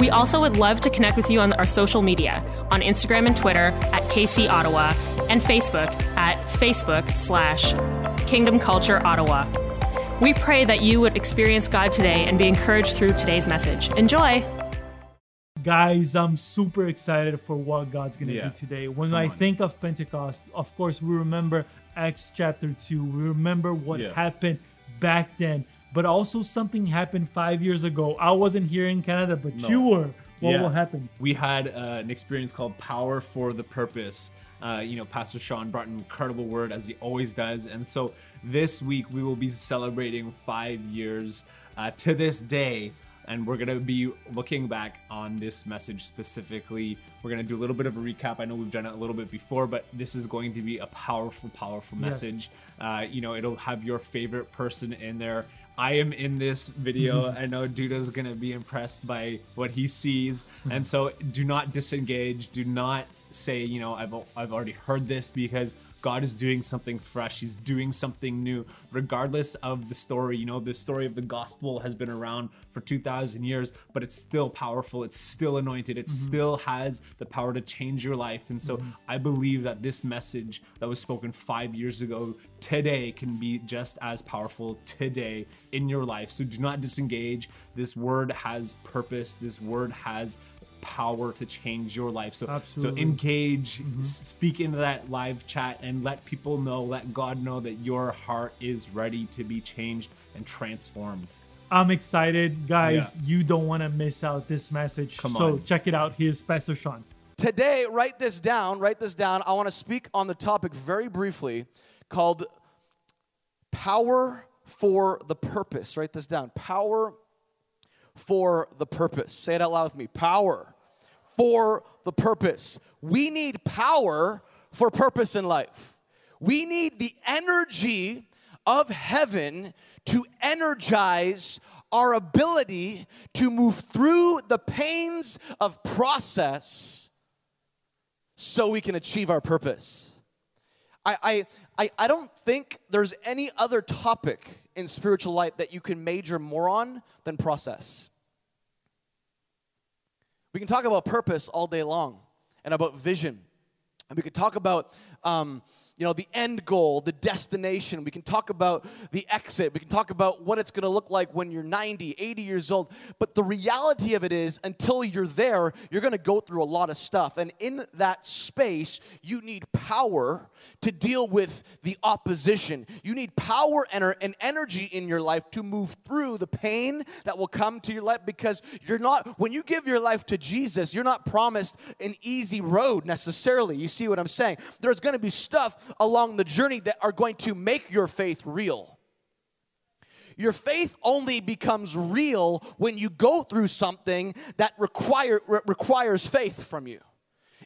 We also would love to connect with you on our social media on Instagram and Twitter at KC Ottawa and Facebook at Facebook slash Kingdom Culture Ottawa. We pray that you would experience God today and be encouraged through today's message. Enjoy! Guys, I'm super excited for what God's going to Yeah. do today. When Come I on. think of Pentecost, of course, we remember Acts chapter 2. We remember what Yeah. happened back then. But also, something happened five years ago. I wasn't here in Canada, but No. you were. What Yeah. will happen? We had uh, an experience called Power for the Purpose. Uh, you know, Pastor Sean brought an incredible word as he always does. And so this week we will be celebrating five years uh, to this day. And we're going to be looking back on this message specifically. We're going to do a little bit of a recap. I know we've done it a little bit before, but this is going to be a powerful, powerful Yes. message. Uh, you know, it'll have your favorite person in there. I am in this video. I know Duda's gonna be impressed by what he sees, and so do not disengage. Do not say, you know, I've I've already heard this because God is doing something fresh. He's doing something new, regardless of the story. You know, the story of the gospel has been around for two thousand years, but it's still powerful. It's still anointed. It mm-hmm. still has the power to change your life. And so mm-hmm. I believe that this message that was spoken five years ago today can be just as powerful today in your life. So do not disengage. This word has purpose. This word has power to change your life. So Absolutely. so engage, mm-hmm. s- speak into that live chat and let people know, let God know that your heart is ready to be changed and transformed. I'm excited. Guys, Yeah. you don't want to miss out this message. Come so on. check it out. Here's Pastor Sean. Today, write this down, write this down. I want to speak on the topic very briefly called power for the purpose. Write this down. Power for the purpose. Say it out loud with me. Power for the purpose. We need power for purpose in life. We need the energy of heaven to energize our ability to move through the pains of process so we can achieve our purpose. I, I, I, don't think there's any other topic in spiritual life that you can major more on than process. We can talk about purpose all day long and about vision. And we could talk about, um, you know, the end goal, the destination. We can talk about the exit. We can talk about what it's going to look like when you're 90, 80 years old. But the reality of it is, until you're there, you're going to go through a lot of stuff. And in that space, you need power to deal with the opposition. You need power and energy in your life to move through the pain that will come to your life because you're not, when you give your life to Jesus, you're not promised an easy road necessarily. You see what I'm saying? There's going to be stuff along the journey that are going to make your faith real. Your faith only becomes real when you go through something that require, re- requires faith from you.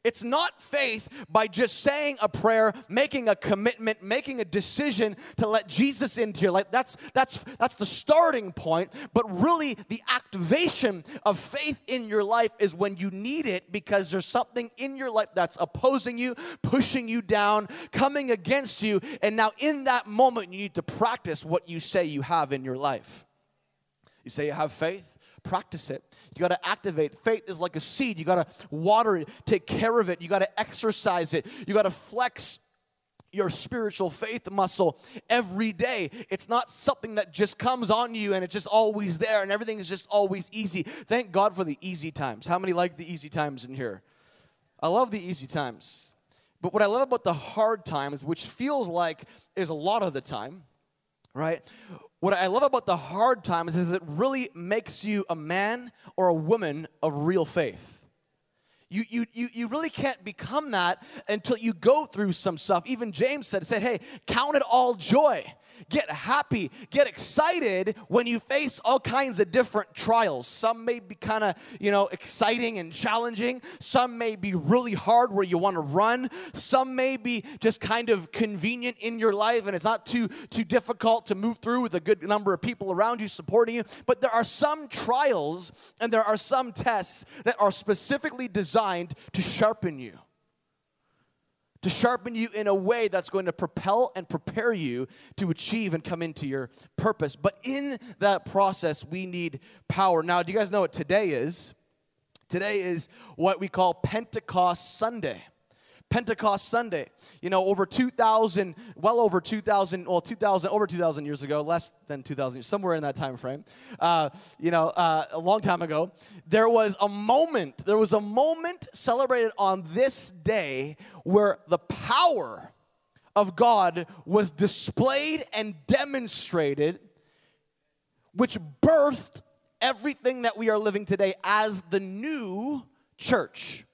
It's not faith by just saying a prayer, making a commitment, making a decision to let Jesus into your life. That's that's that's the starting point, but really the activation of faith in your life is when you need it because there's something in your life that's opposing you, pushing you down, coming against you, and now in that moment you need to practice what you say you have in your life. You say you have faith, practice it. You got to activate. Faith is like a seed. You got to water it, take care of it. You got to exercise it. You got to flex your spiritual faith muscle every day. It's not something that just comes on you and it's just always there and everything is just always easy. Thank God for the easy times. How many like the easy times in here? I love the easy times. But what I love about the hard times, which feels like is a lot of the time, right? What I love about the hard times is it really makes you a man or a woman of real faith. You, you, you, you really can't become that until you go through some stuff. Even James said, said, hey, count it all joy. Get happy, get excited when you face all kinds of different trials. Some may be kind of, you know, exciting and challenging. Some may be really hard where you want to run. Some may be just kind of convenient in your life and it's not too too difficult to move through with a good number of people around you supporting you. But there are some trials and there are some tests that are specifically designed to sharpen you to sharpen you in a way that's going to propel and prepare you to achieve and come into your purpose. But in that process, we need power. Now, do you guys know what today is? Today is what we call Pentecost Sunday. Pentecost Sunday. You know, over 2,000, well over 2,000, well, 2,000, over 2,000 years ago, less than 2,000 years, somewhere in that time frame, uh, you know, uh, a long time ago, there was a moment, there was a moment celebrated on this day where the power of God was displayed and demonstrated, which birthed everything that we are living today as the new church.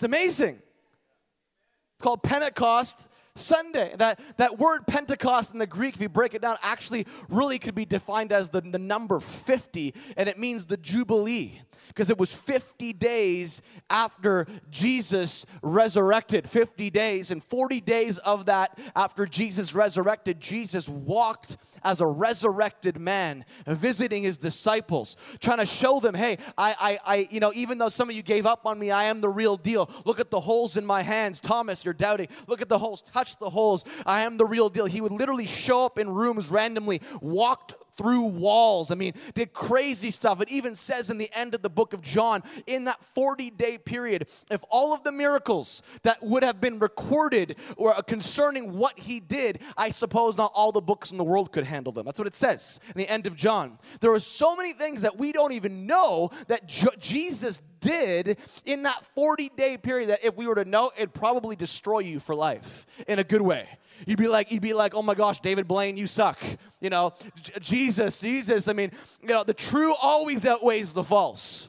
It's amazing. It's called Pentecost Sunday. That, that word Pentecost in the Greek, if you break it down, actually really could be defined as the, the number 50, and it means the Jubilee because it was 50 days after Jesus resurrected. 50 days, and 40 days of that after Jesus resurrected, Jesus walked as a resurrected man, visiting his disciples, trying to show them, hey, I, I, I, you know, even though some of you gave up on me, I am the real deal. Look at the holes in my hands. Thomas, you're doubting. Look at the holes. Touch the holes. I am the real deal. He would literally show up in rooms randomly, walked through walls. I mean, did crazy stuff. It even says in the end of the book of John, in that 40 day period, if all of the miracles that would have been recorded or concerning what he did, I suppose not all the books in the world could handle them. That's what it says in the end of John. There are so many things that we don't even know that Jesus did in that 40 day period that if we were to know, it'd probably destroy you for life in a good way. You'd be like, you'd be like, oh my gosh, David Blaine, you suck. You know, J- Jesus, Jesus. I mean, you know, the true always outweighs the false.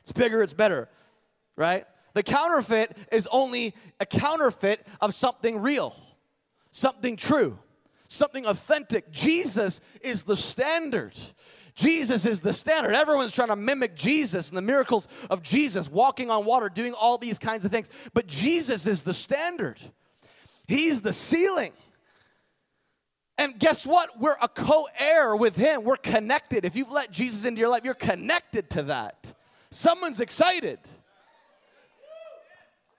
It's bigger, it's better, right? The counterfeit is only a counterfeit of something real, something true, something authentic. Jesus is the standard. Jesus is the standard. Everyone's trying to mimic Jesus and the miracles of Jesus, walking on water, doing all these kinds of things. But Jesus is the standard. He's the ceiling. And guess what? We're a co heir with Him. We're connected. If you've let Jesus into your life, you're connected to that. Someone's excited.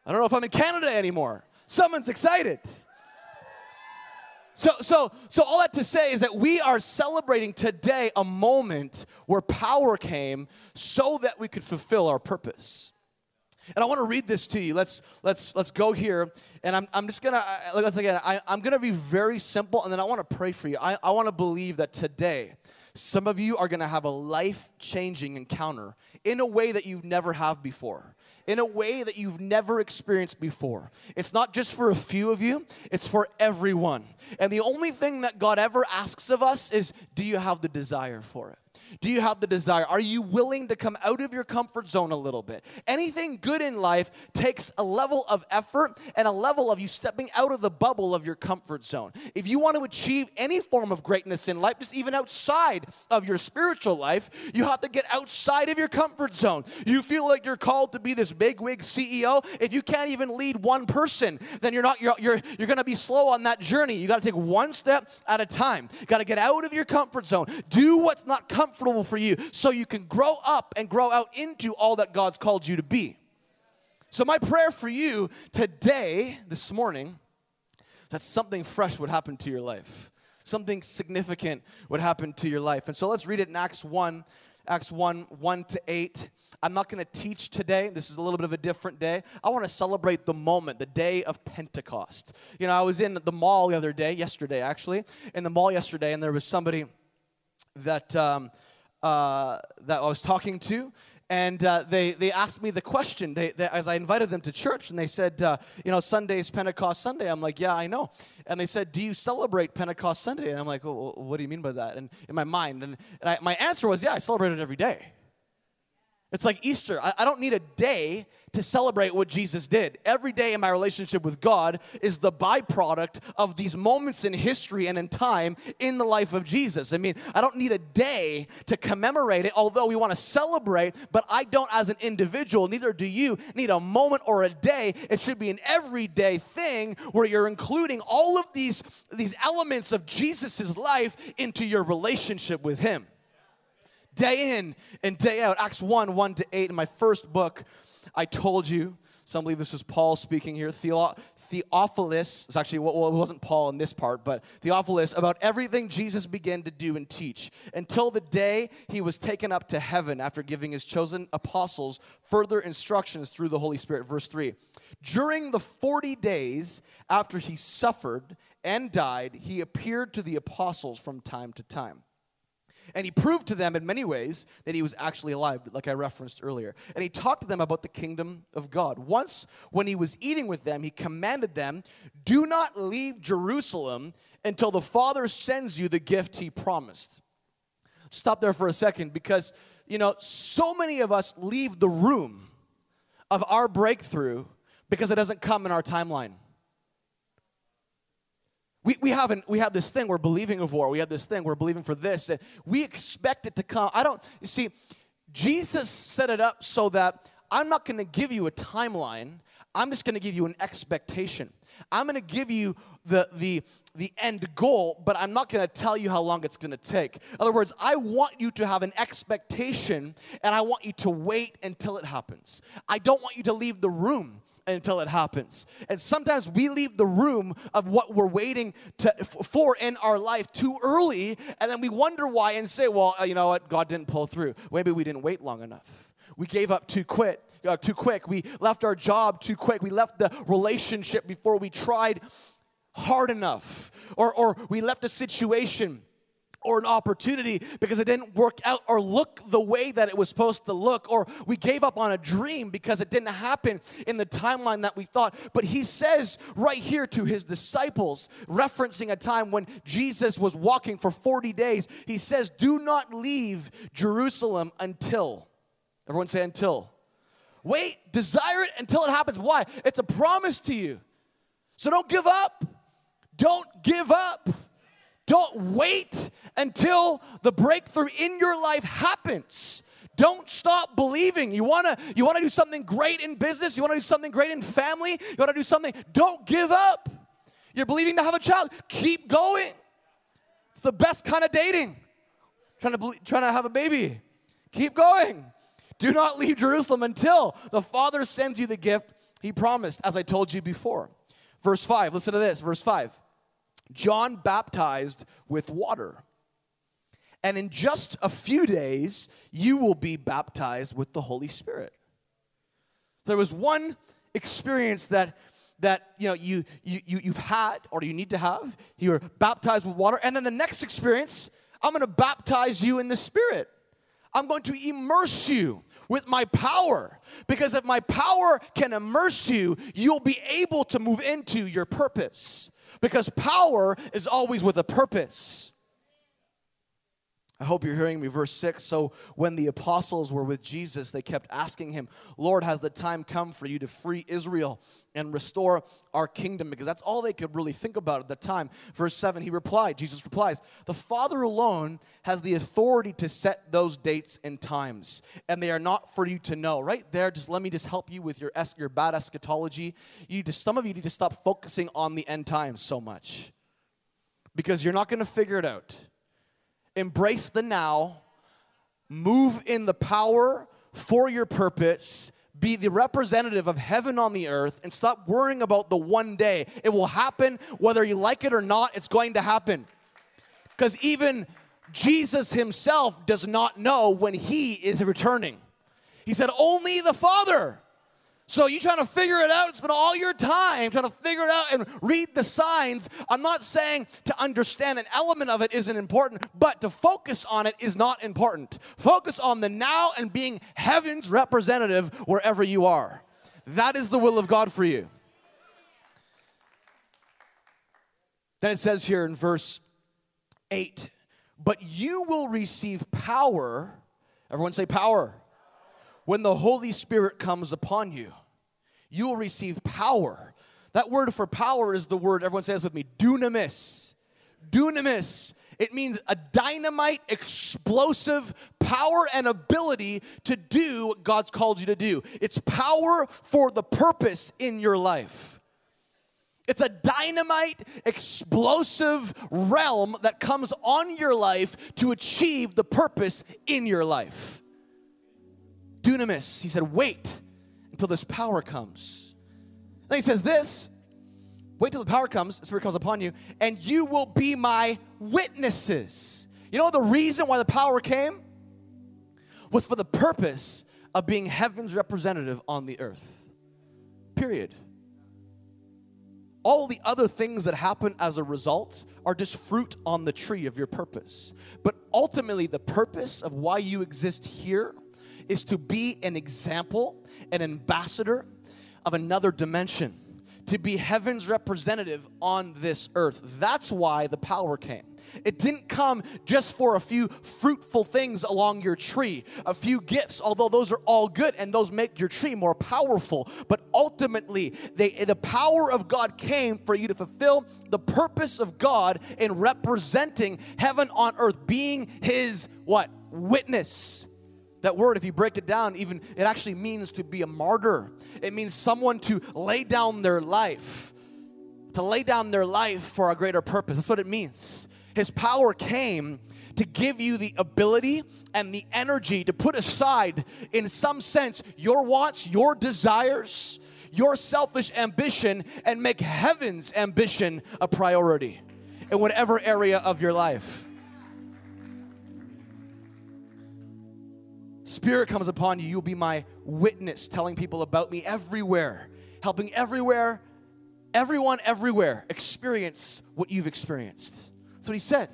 I don't know if I'm in Canada anymore. Someone's excited. So, so, so all that to say is that we are celebrating today a moment where power came so that we could fulfill our purpose. And I want to read this to you. Let's let's let's go here. And I'm, I'm just gonna once again I, I'm gonna be very simple, and then I want to pray for you. I, I want to believe that today some of you are gonna have a life-changing encounter in a way that you've never have before in a way that you've never experienced before. It's not just for a few of you, it's for everyone. And the only thing that God ever asks of us is do you have the desire for it? Do you have the desire? Are you willing to come out of your comfort zone a little bit? Anything good in life takes a level of effort and a level of you stepping out of the bubble of your comfort zone. If you want to achieve any form of greatness in life, just even outside of your spiritual life, you have to get outside of your comfort zone. You feel like you're called to be this bigwig CEO. If you can't even lead one person, then you're not you're you're, you're going to be slow on that journey. You got to take one step at a time. Got to get out of your comfort zone. Do what's not comfortable comfortable for you so you can grow up and grow out into all that God's called you to be. So, my prayer for you today, this morning, that something fresh would happen to your life. Something significant would happen to your life. And so let's read it in Acts 1, Acts 1, 1 to 8. I'm not going to teach today. This is a little bit of a different day. I want to celebrate the moment, the day of Pentecost. You know, I was in the mall the other day, yesterday actually, in the mall yesterday, and there was somebody that. Um, uh, that I was talking to, and uh, they, they asked me the question they, they, as I invited them to church, and they said, uh, You know, Sunday is Pentecost Sunday. I'm like, Yeah, I know. And they said, Do you celebrate Pentecost Sunday? And I'm like, What do you mean by that? And in my mind, and, and I, my answer was, Yeah, I celebrate it every day. It's like Easter. I, I, don't need a day to celebrate what Jesus did. Every day in my relationship with God is the byproduct of these moments in history and in time in the life of Jesus. I mean, I don't need a day to commemorate it, although we want to celebrate, but I don't, as an individual, neither do you, need a moment or a day. It should be an everyday thing where you're including all of these, these elements of Jesus' life into your relationship with Him day in and day out. Acts 1 1 to 8. In my first book, I told you, some believe this was Paul speaking here, Theophilus, it's actually, well, it wasn't Paul in this part, but Theophilus, about everything Jesus began to do and teach until the day he was taken up to heaven after giving his chosen apostles further instructions through the Holy Spirit. Verse 3 During the 40 days after he suffered and died, he appeared to the apostles from time to time and he proved to them in many ways that he was actually alive, like I referenced earlier. And he talked to them about the kingdom of God. Once, when he was eating with them, he commanded them, Do not leave Jerusalem until the Father sends you the gift he promised. Stop there for a second because, you know, so many of us leave the room of our breakthrough because it doesn't come in our timeline. We, we haven't we have this thing we're believing for. War. We have this thing we're believing for this, and we expect it to come. I don't you see, Jesus set it up so that I'm not gonna give you a timeline, I'm just gonna give you an expectation. I'm gonna give you the the the end goal, but I'm not gonna tell you how long it's gonna take. In other words, I want you to have an expectation and I want you to wait until it happens. I don't want you to leave the room until it happens. And sometimes we leave the room of what we're waiting to, for in our life too early, and then we wonder why and say, well, uh, you know what, God didn't pull through. Maybe we didn't wait long enough. We gave up too quick. Uh, too quick. We left our job too quick. We left the relationship before we tried hard enough, or, or we left a situation or an opportunity because it didn't work out or look the way that it was supposed to look, or we gave up on a dream because it didn't happen in the timeline that we thought. But he says right here to his disciples, referencing a time when Jesus was walking for 40 days, he says, Do not leave Jerusalem until. Everyone say until. Wait, desire it until it happens. Why? It's a promise to you. So don't give up. Don't give up. Don't wait until the breakthrough in your life happens. Don't stop believing. You want to you want to do something great in business, you want to do something great in family, you want to do something, don't give up. You're believing to have a child, keep going. It's the best kind of dating. Trying to trying to have a baby. Keep going. Do not leave Jerusalem until the Father sends you the gift he promised, as I told you before. Verse 5, listen to this. Verse 5. John baptized with water. And in just a few days, you will be baptized with the Holy Spirit. There was one experience that that you know you, you, you you've had or you need to have. You were baptized with water, and then the next experience, I'm going to baptize you in the Spirit. I'm going to immerse you with my power. Because if my power can immerse you, you'll be able to move into your purpose because power is always with a purpose. I hope you're hearing me. Verse 6 So when the apostles were with Jesus, they kept asking him, Lord, has the time come for you to free Israel and restore our kingdom? Because that's all they could really think about at the time. Verse 7, he replied, Jesus replies, The Father alone has the authority to set those dates and times, and they are not for you to know. Right there, just let me just help you with your, es- your bad eschatology. You just, some of you need to stop focusing on the end times so much because you're not going to figure it out embrace the now, move in the power for your purpose, be the representative of heaven on the earth, and stop worrying about the one day. It will happen whether you like it or not, it's going to happen. Because even Jesus himself does not know when he is returning. He said, Only the Father so you trying to figure it out, and spend all your time trying to figure it out and read the signs. I'm not saying to understand an element of it isn't important, but to focus on it is not important. Focus on the now and being heaven's representative wherever you are. That is the will of God for you. Then it says here in verse 8, but you will receive power. Everyone say power when the Holy Spirit comes upon you, you will receive power. That word for power is the word, everyone says with me, dunamis. Dunamis. It means a dynamite, explosive power and ability to do what God's called you to do. It's power for the purpose in your life. It's a dynamite, explosive realm that comes on your life to achieve the purpose in your life. Dunamis, he said, wait until this power comes. Then he says this wait till the power comes, the Spirit comes upon you, and you will be my witnesses. You know the reason why the power came? Was for the purpose of being heaven's representative on the earth. Period. All the other things that happen as a result are just fruit on the tree of your purpose. But ultimately, the purpose of why you exist here is to be an example, an ambassador of another dimension, to be heaven's representative on this earth. That's why the power came. It didn't come just for a few fruitful things along your tree, a few gifts, although those are all good and those make your tree more powerful. But ultimately, they, the power of God came for you to fulfill the purpose of God in representing heaven on earth, being His what? Witness. That word, if you break it down, even it actually means to be a martyr. It means someone to lay down their life, to lay down their life for a greater purpose. That's what it means. His power came to give you the ability and the energy to put aside, in some sense, your wants, your desires, your selfish ambition, and make heaven's ambition a priority in whatever area of your life. Spirit comes upon you, you'll be my witness, telling people about me everywhere, helping everywhere, everyone everywhere experience what you've experienced. That's what he said.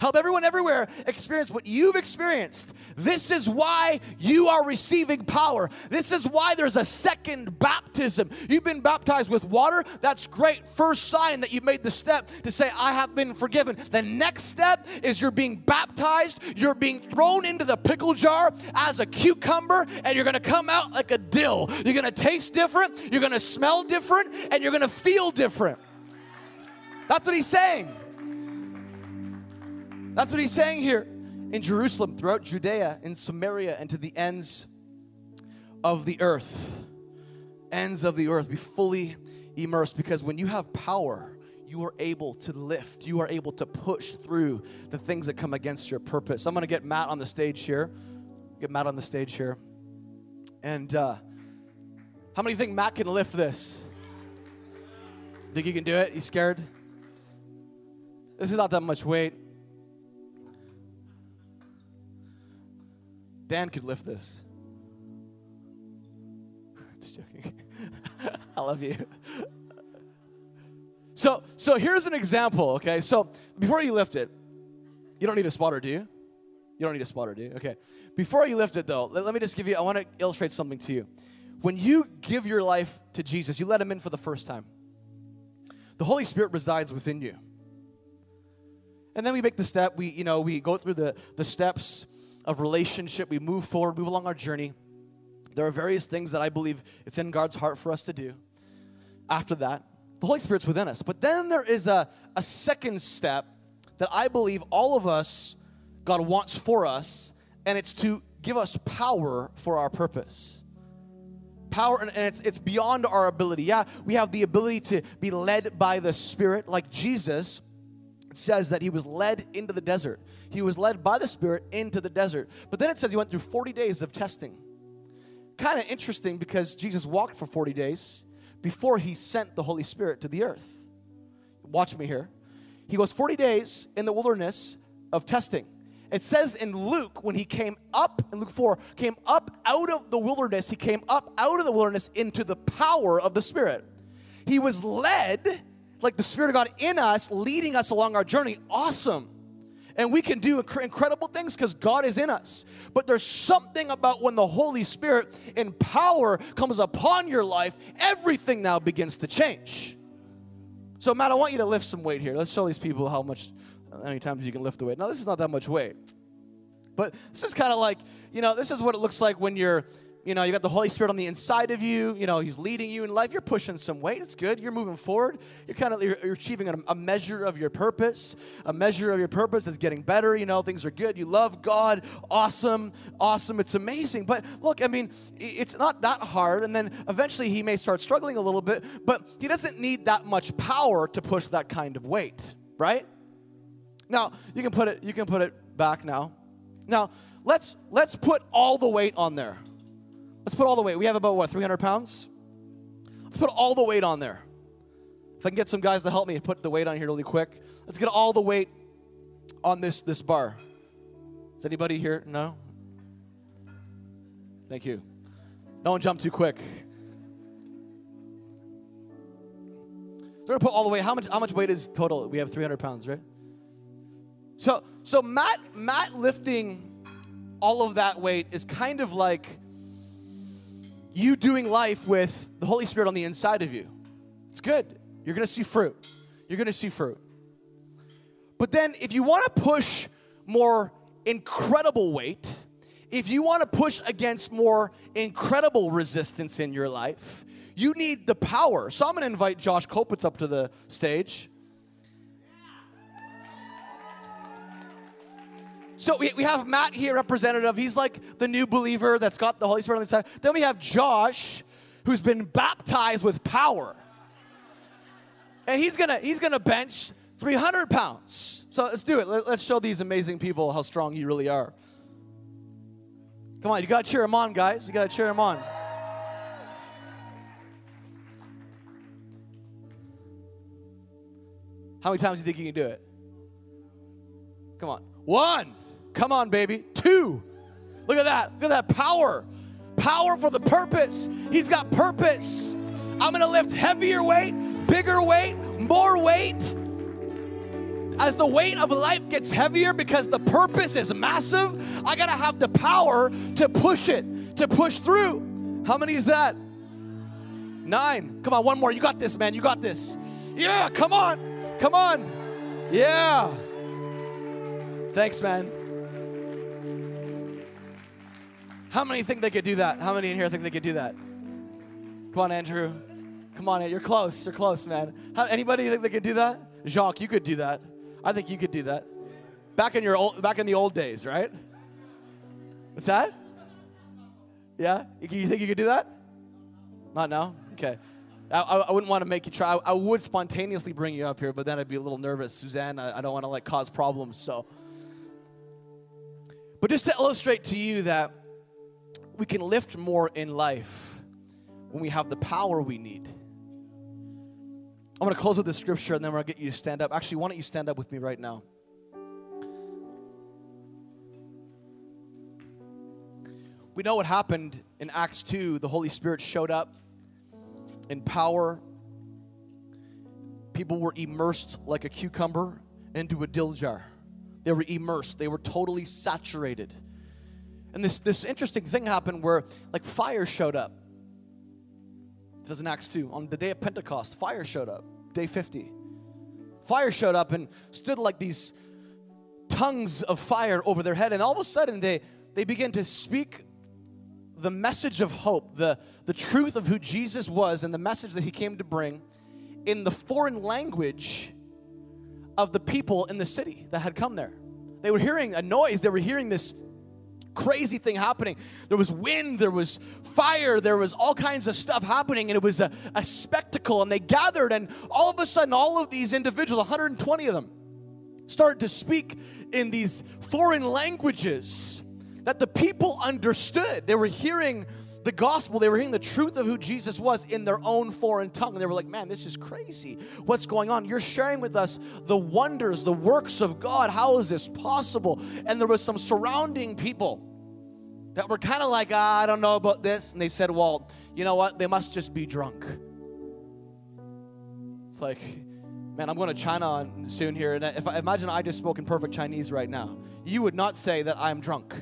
Help everyone everywhere experience what you've experienced. This is why you are receiving power. This is why there's a second baptism. You've been baptized with water. That's great. First sign that you made the step to say, I have been forgiven. The next step is you're being baptized. You're being thrown into the pickle jar as a cucumber, and you're going to come out like a dill. You're going to taste different. You're going to smell different, and you're going to feel different. That's what he's saying. That's what he's saying here in Jerusalem, throughout Judea, in Samaria, and to the ends of the earth. Ends of the earth. Be fully immersed because when you have power, you are able to lift, you are able to push through the things that come against your purpose. I'm going to get Matt on the stage here. Get Matt on the stage here. And uh, how many think Matt can lift this? Think you can do it? You scared? This is not that much weight. Dan could lift this. Just joking. I love you. So, so here's an example, okay? So before you lift it, you don't need a spotter, do you? You don't need a spotter, do you? Okay. Before you lift it, though, let, let me just give you, I want to illustrate something to you. When you give your life to Jesus, you let him in for the first time. The Holy Spirit resides within you. And then we make the step, we, you know, we go through the, the steps of relationship. We move forward, move along our journey. There are various things that I believe it's in God's heart for us to do. After that, the Holy Spirit's within us. But then there is a, a second step that I believe all of us, God wants for us, and it's to give us power for our purpose. Power, and, it's, it's beyond our ability. Yeah, we have the ability to be led by the Spirit, like Jesus says that he was led into the desert. He was led by the Spirit into the desert. But then it says he went through 40 days of testing. Kind of interesting because Jesus walked for 40 days before he sent the Holy Spirit to the earth. Watch me here. He goes 40 days in the wilderness of testing. It says in Luke, when he came up, in Luke 4, came up out of the wilderness, he came up out of the wilderness into the power of the Spirit. He was led like the Spirit of God in us, leading us along our journey, awesome. And we can do incredible things because God is in us. But there's something about when the Holy Spirit in power comes upon your life, everything now begins to change. So, Matt, I want you to lift some weight here. Let's show these people how much, how many times you can lift the weight. Now, this is not that much weight. But this is kind of like, you know, this is what it looks like when you're you know, you got the Holy Spirit on the inside of you. You know, He's leading you in life. You're pushing some weight. It's good. You're moving forward. You're kind of you're, you're achieving a, a, measure of your purpose, a measure of your purpose that's getting better. You know, things are good. You love God. Awesome, awesome. It's amazing. But look, I mean, it's not that hard. And then eventually He may start struggling a little bit, but He doesn't need that much power to push that kind of weight, right? Now you can put it. You can put it back now. Now let's let's put all the weight on there. Let's put all the weight. We have about what, 300 pounds? Let's put all the weight on there. If I can get some guys to help me put the weight on here really quick. Let's get all the weight on this this bar. Is anybody here? No? Thank you. Don't jump too quick. So we're gonna put all the weight. How much how much weight is total? We have 300 pounds, right? So so Matt Matt lifting all of that weight is kind of like you doing life with the Holy Spirit on the inside of you. It's good. You're going to see fruit. You're going to see fruit. But then, if you want to push more incredible weight, if you want to push against more incredible resistance in your life, you need the power. So I'm going to invite Josh Kopitz up to the stage. So we, we have Matt here, representative. He's like the new believer that's got the Holy Spirit on the side. Then we have Josh, who's been baptized with power. And he's gonna he's gonna bench 300 pounds. So let's do it. Let, let's show these amazing people how strong you really are. Come on, you gotta cheer him on, guys. You gotta cheer him on. How many times do you think you can do it? Come on. One. Come on, baby. Two. Look at that. Look at that power. Power for the purpose. He's got purpose. I'm going to lift heavier weight, bigger weight, more weight. As the weight of life gets heavier because the purpose is massive, I got to have the power to push it, to push through. How many is that? Nine. Come on, one more. You got this, man. You got this. Yeah, come on. Come on. Yeah. Thanks, man. How many think they could do that? How many in here think they could do that? Come on, Andrew. Come on, you're close. You're close, man. How, anybody think they could do that? Jacques, you could do that. I think you could do that. Back in your old, back in the old days, right? What's that? Yeah, you think you could do that? Not now. Okay. I, I, wouldn't want to make you try. I, would spontaneously bring you up here, but then I'd be a little nervous. Suzanne, I, I don't want to like cause problems. So, but just to illustrate to you that we can lift more in life when we have the power we need. I'm going to close with this scripture and then we're going to get you to stand up. Actually, why don't you stand up with me right now? We know what happened in Acts 2. The Holy Spirit showed up in power. People were immersed like a cucumber into a dill jar. They were immersed, they were totally saturated and this, this interesting thing happened where like fire showed up. It says in Acts 2, on the day of Pentecost, fire showed up, day 50. Fire showed up and stood like these tongues of fire over their head. And all of a sudden they, they begin to speak the message of hope, the, the truth of who Jesus was and the message that he came to bring in the foreign language of the people in the city that had come there. They were hearing a noise, they were hearing this crazy thing happening. There was wind, there was fire, there was all kinds of stuff happening, and it was a, a spectacle. And they gathered, and all of a sudden, all of these individuals, 120 of them, started to speak in these foreign languages that the people understood. They were hearing the gospel, they were hearing the truth of who Jesus was in their own foreign tongue. And they were like, man, this is crazy. What's going on? You're sharing with us the wonders, the works of God. How is this possible? And there was some surrounding people that were kind of like, ah, I don't know about this. And they said, well, you know what? They must just be drunk. It's like, man, I'm going to China soon here. And if I imagine I just spoke in perfect Chinese right now, you would not say that I'm drunk,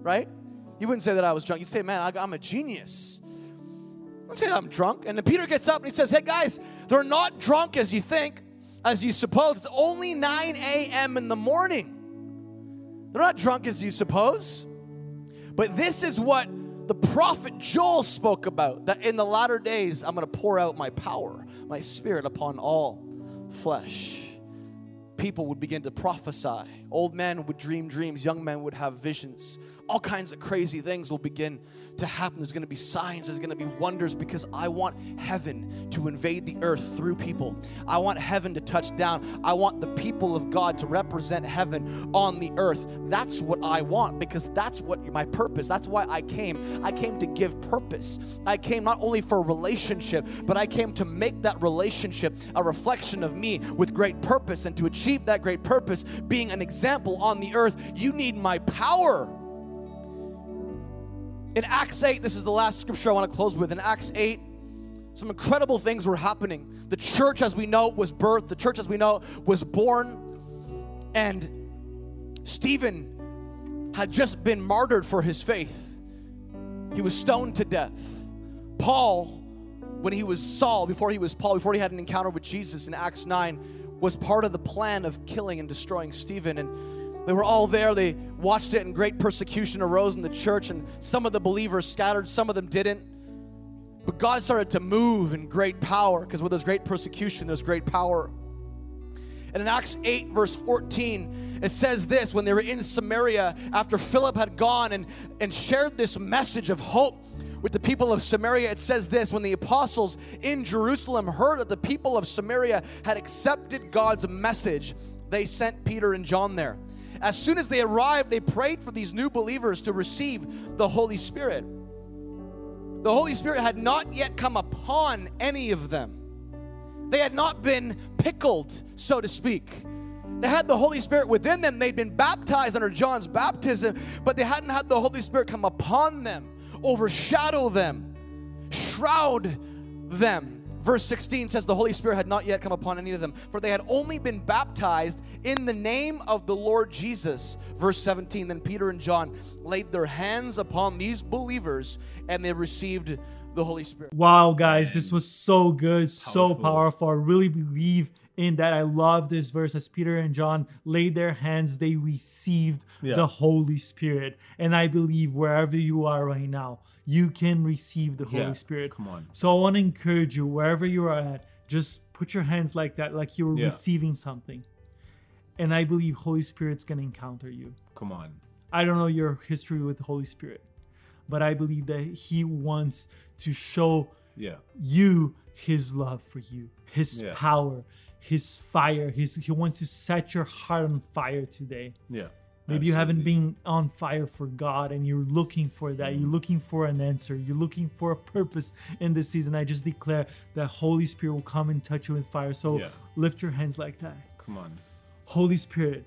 right? You wouldn't say that I was drunk. You'd say, man, I'm a genius. I wouldn't say I'm drunk. And then Peter gets up and he says, hey, guys, they're not drunk as you think, as you suppose. It's only 9 a.m. in the morning. They're not drunk as you suppose. But this is what the prophet Joel spoke about that in the latter days I'm going to pour out my power, my spirit upon all flesh. People would begin to prophesy. Old men would dream dreams. Young men would have visions. All kinds of crazy things will begin to happen. There's going to be signs, there's going to be wonders because I want heaven to invade the earth through people. I want heaven to touch down. I want the people of God to represent heaven on the earth. That's what I want because that's what my purpose. That's why I came. I came to give purpose. I came not only for a relationship, but I came to make that relationship a reflection of me with great purpose and to achieve that great purpose being an example on the earth. You need my power. In Acts 8, this is the last scripture I want to close with. In Acts 8, some incredible things were happening. The church, as we know, was birthed, the church, as we know, was born. And Stephen had just been martyred for his faith, he was stoned to death. Paul, when he was Saul, before he was Paul, before he had an encounter with Jesus in Acts 9, was part of the plan of killing and destroying Stephen. And they were all there. They watched it, and great persecution arose in the church, and some of the believers scattered, some of them didn't. But God started to move in great power because with there's great persecution, there's great power. And in Acts 8, verse 14, it says this when they were in Samaria, after Philip had gone and, and shared this message of hope with the people of Samaria, it says this when the apostles in Jerusalem heard that the people of Samaria had accepted God's message, they sent Peter and John there. As soon as they arrived, they prayed for these new believers to receive the Holy Spirit. The Holy Spirit had not yet come upon any of them. They had not been pickled, so to speak. They had the Holy Spirit within them. They'd been baptized under John's baptism, but they hadn't had the Holy Spirit come upon them, overshadow them, shroud them. Verse 16 says the Holy Spirit had not yet come upon any of them, for they had only been baptized in the name of the Lord Jesus. Verse 17 Then Peter and John laid their hands upon these believers and they received the Holy Spirit. Wow, guys, this was so good, so Powerful. powerful. I really believe in that. I love this verse as Peter and John laid their hands, they received Yeah. the Holy Spirit. And I believe wherever you are right now, you can receive the Holy Yeah, Spirit. come on. So I want to encourage you, wherever you are at, just put your hands like that, like you're Yeah. receiving something. And I believe Holy Spirit's going to encounter you. Come on. I don't know your history with the Holy Spirit, but I believe that He wants to show Yeah. you His love for you, His power, His fire. His He wants to set your heart on fire today. Yeah. Maybe you haven't been on fire for God and you're looking for that. You're mm. looking for an answer. You're looking for a purpose in this season. I just declare that Holy Spirit will come and touch you with fire. So Yeah. lift your hands like that. Come on. Holy Spirit,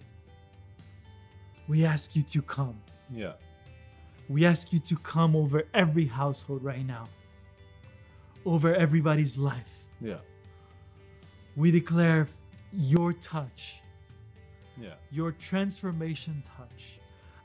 we ask you to come. Yeah. We ask you to come over every household right now, over everybody's life. Yeah. We declare your touch, Yeah. your transformation touch,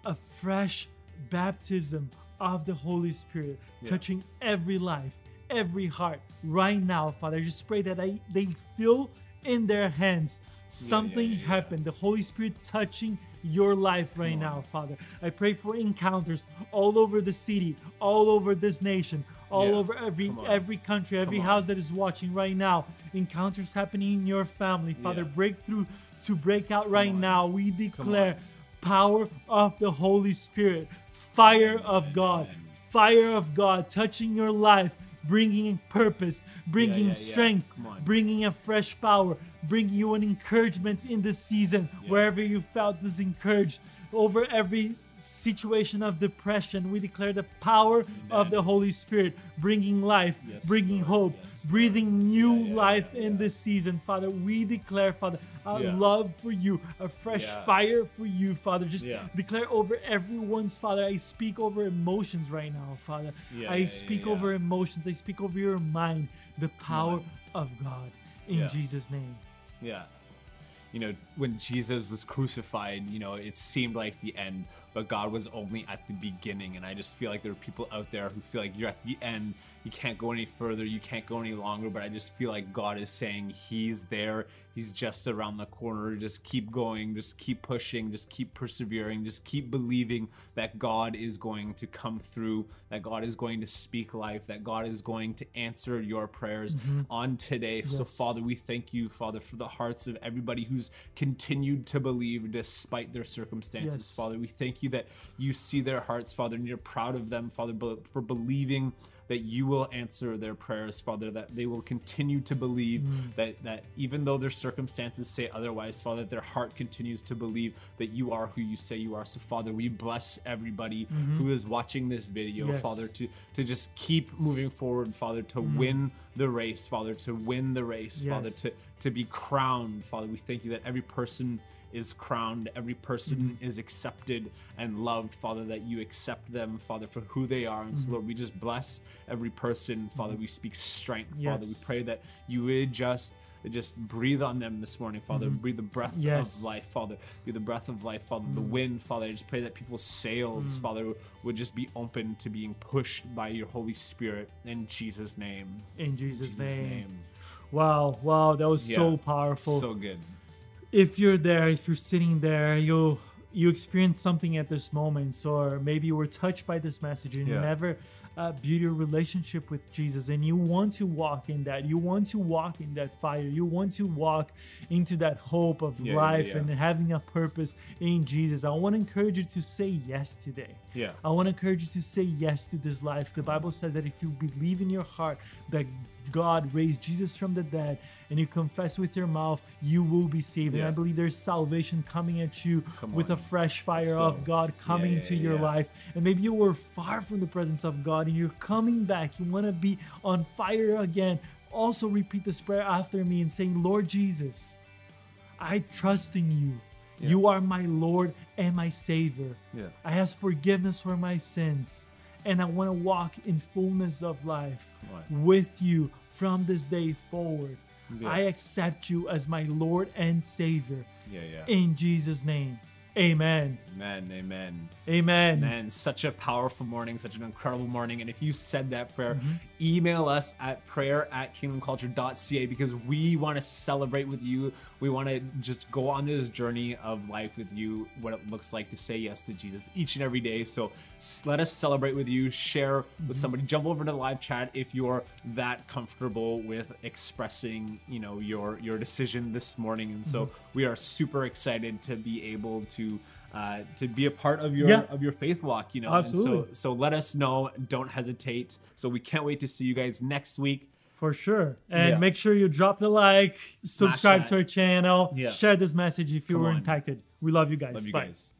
a fresh baptism of the Holy Spirit Yeah. touching every life, every heart right now, Father. I just pray that I, they feel in their hands something yeah, yeah. happened. The Holy Spirit touching your life right now, Father. I pray for encounters all over the city, all over this nation, all Yeah. over every every country, every house that is watching right now. Encounters happening in your family, Father. Yeah. Breakthrough to break out right now. We declare power of the Holy Spirit, fire of God, fire of God touching your life, bringing purpose, bringing yeah, strength, bringing a fresh power, bringing you an encouragement in this season, wherever you felt disencouraged, over every situation of depression. We declare the power of the Holy Spirit, bringing life, Yes, bringing Lord. hope, Yes, breathing new Yeah, yeah, life yeah, in this season, Father. We declare, Father, a love for you, a fresh fire for you, Father. Just declare over everyone's, Father. I speak over emotions right now, Father. I speak over emotions. I speak over your mind, the power of God. In. Jesus' name. Yeah. You know, when Jesus was crucified, you know, it seemed like the end but God was only at the beginning. And I just feel like there are people out there who feel like you're at the end, you can't go any further, you can't go any longer. But I just feel like God is saying He's there, He's just around the corner. Just keep going, just keep pushing, just keep persevering, just keep believing that God is going to come through, that God is going to speak life, that God is going to answer your prayers mm-hmm. on today. So, Father, we thank you, Father, for the hearts of everybody who's continued to believe despite their circumstances, Yes. Father. We thank you that you see their hearts, Father, and you're proud of them, Father, for believing that you will answer their prayers, Father, that they will continue to believe mm. that, that even though their circumstances say otherwise, Father, that their heart continues to believe that you are who you say you are. So, Father, we bless everybody mm-hmm. who is watching this video, Yes. Father, to, to just keep moving forward, Father, to mm. win the race, Father, to win the race, Father, to, to be crowned, Father. We thank you that every person is crowned, every person mm-hmm. is accepted and loved, Father, that you accept them, Father, for who they are. And so, mm-hmm. Lord, we just bless every person, mm-hmm. Father. We speak strength, Father. We pray that you would just just breathe on them this morning, Father. Mm-hmm. Breathe the breath Yes. of life, Father. Breathe the breath of life, Father. The mm. wind, Father. I just pray that people's sails, mm. Father, would just be open to being pushed by your Holy Spirit in Jesus' name. In Jesus', Jesus' name. name. Wow, wow, that was so powerful. So good. if you're there, if you're sitting there, you you experience something at this moment, or maybe you were touched by this message and you never uh, build your relationship with Jesus, and you want to walk in that, you want to walk in that fire, you want to walk into that hope of Yeah, life yeah. and having a purpose in Jesus. I want to encourage you to say yes today. Yeah. I want to encourage you to say yes to this life. The Bible says that if you believe in your heart that God raised Jesus from the dead and you confess with your mouth, you will be saved. And I believe there's salvation coming at you Come with a fresh fire of God coming yeah, into your yeah. life. And maybe you were far from the presence of God and you're coming back. You want to be on fire again. Also, repeat this prayer after me and saying, Lord Jesus, I trust in you. You are my Lord and my Savior. Yeah. I ask forgiveness for my sins. And I want to walk in fullness of life Right. with you from this day forward. Yeah. I accept you as my Lord and Savior. Yeah, yeah. In Jesus' name. Amen. Amen. Amen. Amen. Man, such a powerful morning, such an incredible morning. And if you said that prayer, Mm-hmm. email us at prayer at kingdomculture.ca because we want to celebrate with you. We want to just go on this journey of life with you, what it looks like to say yes to Jesus each and every day. So let us celebrate with you, share with somebody, jump over to the live chat if you're that comfortable with expressing, you know, your your decision this morning. And so Mm-hmm. we are super excited to be able to uh, to be a part of your Yeah. of your faith walk, you know. And so Absolutely. so let us know. Don't hesitate. So we can't wait to see you guys next week. For sure. And Yeah. make sure you drop the like, subscribe that. to our channel, Yeah. share this message if you Come were on. impacted. We love you guys. Love you Bye. guys.